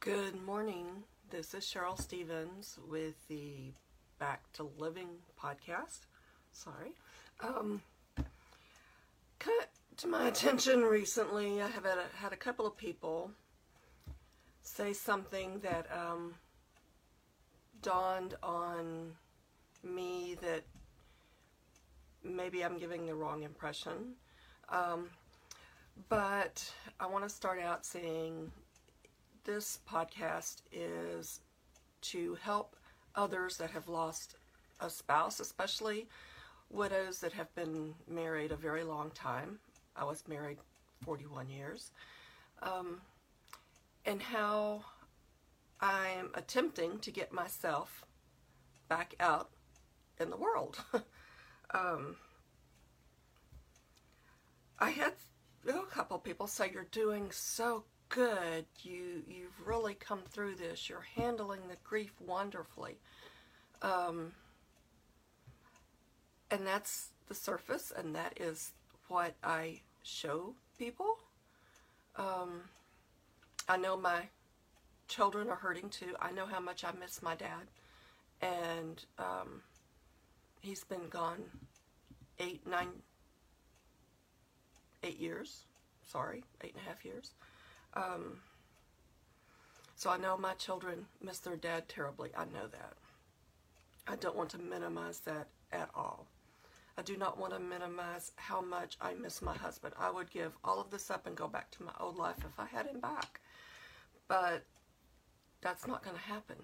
Good morning. This is Cheryl Stevens with the Back to Living podcast. Sorry. Um, cut to my attention recently. I have had a, had a couple of people say something that um, dawned on me that maybe I'm giving the wrong impression. Um, but I want to start out saying this podcast is to help others that have lost a spouse, especially widows that have been married a very long time. I was married 41 years. Um, and how I'm attempting to get myself back out in the world. um, I had a couple people say you're doing so good. You you've really come through this. You're handling the grief wonderfully. Um, and that's the surface, and that is what I show people. Um, I know my children are hurting too. I know how much I miss my dad, and um, he's been gone eight, nine, eight years. Sorry, eight and a half years. Um, so I know my children miss their dad terribly. I know that. I don't want to minimize that at all. I do not want to minimize how much I miss my husband. I would give all of this up and go back to my old life if I had him back. But that's not going to happen.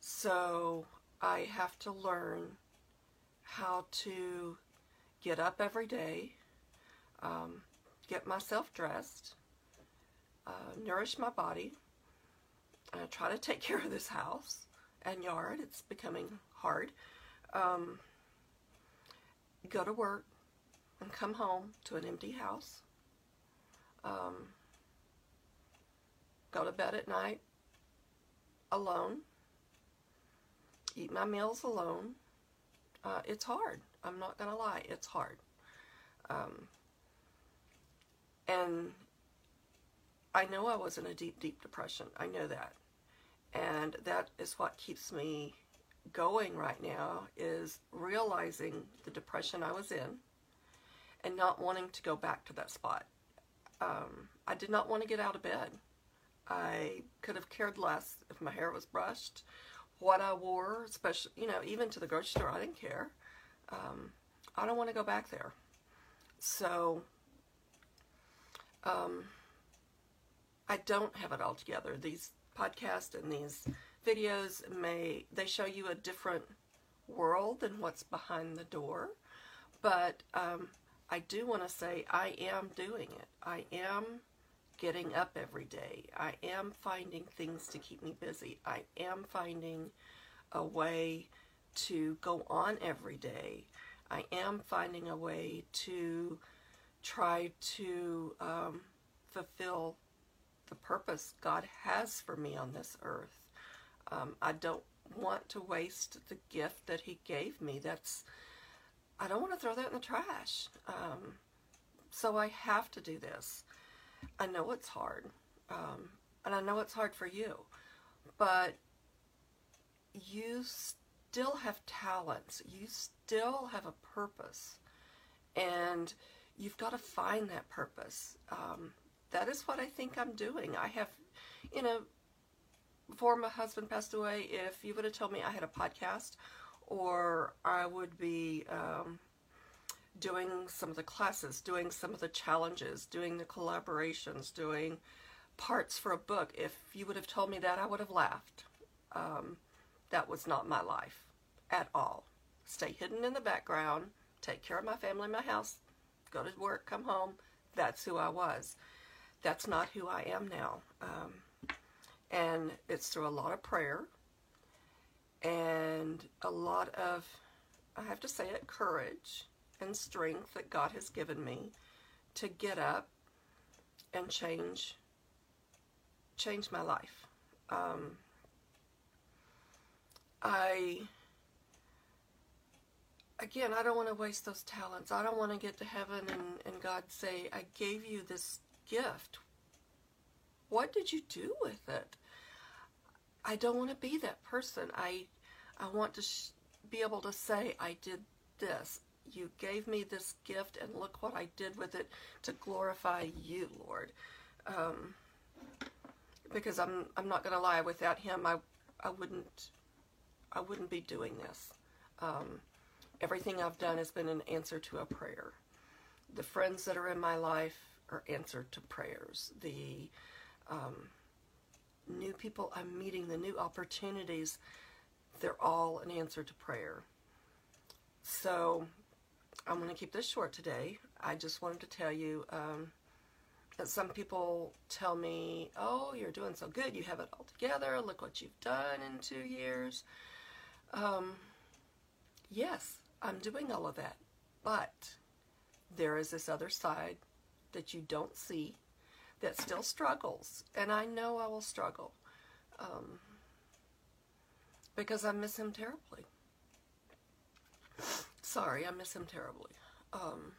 So I have to learn how to get up every day, um, get myself dressed, uh, nourish my body, try to take care of this house and yard. It's becoming hard. Um, go to work and come home to an empty house. Um, go to bed at night alone. Eat my meals alone. Uh, it's hard. I'm not going to lie. It's hard. Um, and I know I was in a deep, deep depression. I know that. And that is what keeps me going right now is realizing the depression I was in and not wanting to go back to that spot. Um, I did not want to get out of bed. I could have cared less if my hair was brushed, what I wore, especially, you know, even to the grocery store, I didn't care. Um, I don't want to go back there. So, um, I don't have it all together. These podcasts and these videos may they show you a different world than what's behind the door, but um, I do want to say I am doing it. I am getting up every day. I am finding things to keep me busy. I am finding a way to go on every day. I am finding a way to try to um, fulfill the purpose God has for me on this earth. Um, I don't want to waste the gift that He gave me. That's I don't want to throw that in the trash. Um, so I have to do this. I know it's hard, um, and I know it's hard for you, but you still have talents. You still have a purpose, and you've got to find that purpose. Um, that is what I think I'm doing. I have, you know, before my husband passed away, if you would have told me I had a podcast or I would be um, doing some of the classes, doing some of the challenges, doing the collaborations, doing parts for a book, if you would have told me that, I would have laughed. Um, that was not my life at all. Stay hidden in the background, take care of my family, my house, go to work, come home. That's who I was that's not who I am now. Um, and it's through a lot of prayer and a lot of, I have to say it, courage and strength that God has given me to get up and change change my life. Um, I again, I don't want to waste those talents. I don't want to get to heaven and, and God say, I gave you this gift. What did you do with it? I don't want to be that person. I I want to sh- be able to say I did this. You gave me this gift, and look what I did with it to glorify you, Lord. Um, because I'm I'm not going to lie. Without Him, I I wouldn't I wouldn't be doing this. Um, everything I've done has been an answer to a prayer. The friends that are in my life are answer to prayers. The um, new people I'm meeting, the new opportunities, they're all an answer to prayer. So I'm going to keep this short today. I just wanted to tell you um, that some people tell me, oh, you're doing so good. You have it all together. Look what you've done in two years. Um, yes, I'm doing all of that. But there is this other side that you don't see that still struggles. And I know I will struggle um, because I miss him terribly. Sorry, I miss him terribly. Um,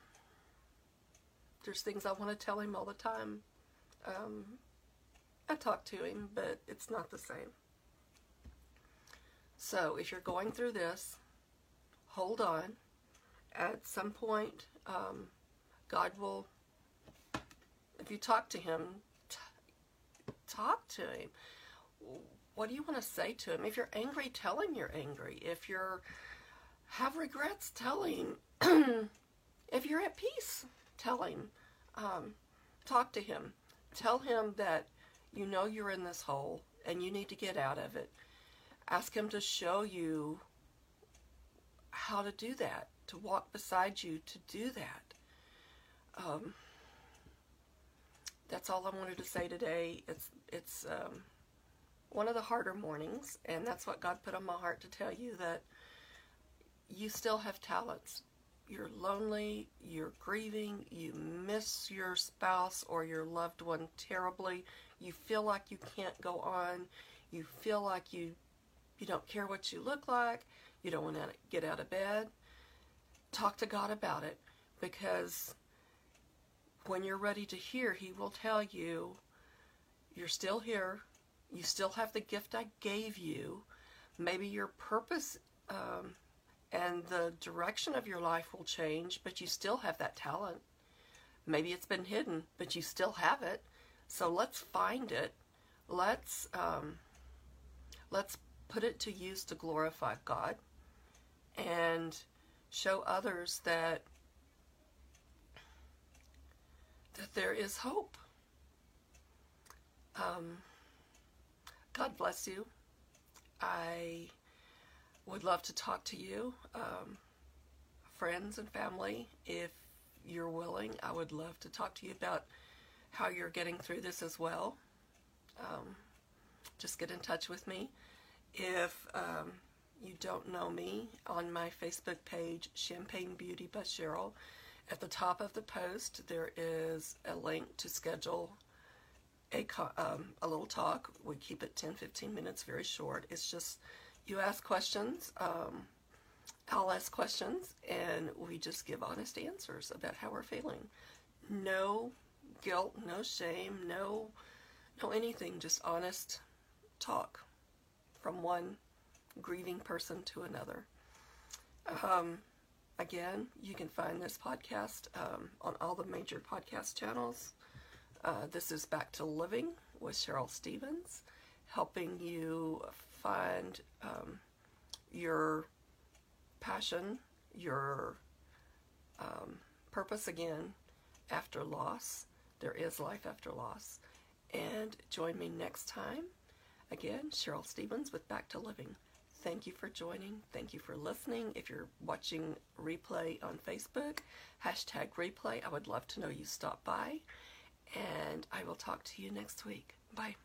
there's things I want to tell him all the time. Um, I talk to him, but it's not the same. So if you're going through this, hold on. At some point, um, God will, if you talk to Him, t- talk to Him. What do you want to say to Him? If you're angry, tell Him you're angry. If you're have regrets, tell Him. if you're at peace, tell Him. Um, talk to Him. Tell Him that you know you're in this hole and you need to get out of it. Ask Him to show you how to do that, to walk beside you to do that. Um, that's all I wanted to say today. It's it's um, one of the harder mornings, and that's what God put on my heart to tell you that you still have talents. You're lonely, you're grieving, you miss your spouse or your loved one terribly. You feel like you can't go on. You feel like you you don't care what you look like. You don't want to get out of bed. Talk to God about it because when you're ready to hear, He will tell you you're still here. You still have the gift I gave you. Maybe your purpose um, and the direction of your life will change, but you still have that talent. Maybe it's been hidden, but you still have it. So let's find it. Let's um, let's put it to use to glorify God and show others that that there is hope. Um, God bless you. I would love to talk to you, um, friends and family, if you're willing. I would love to talk to you about how you're getting through this as well. Um, just get in touch with me. If um, you don't know me, on my Facebook page, Champagne Beauty by Cheryl, at the top of the post there is a link to schedule a, um, a little talk. We keep it 10 15 minutes, very short. It's just you ask questions, um, I'll ask questions, and we just give honest answers about how we're feeling. No guilt, no shame, no no anything, just honest talk from one grieving person to another. Um, again, you can find this podcast um, on all the major podcast channels. Uh, this is Back to Living with Cheryl Stevens, helping you find um, your passion, your um, purpose again after loss. There is life after loss. And join me next time. Again, Cheryl Stevens with Back to Living. Thank you for joining. Thank you for listening. If you're watching replay on Facebook, hashtag replay. I would love to know you stop by. And I will talk to you next week. Bye.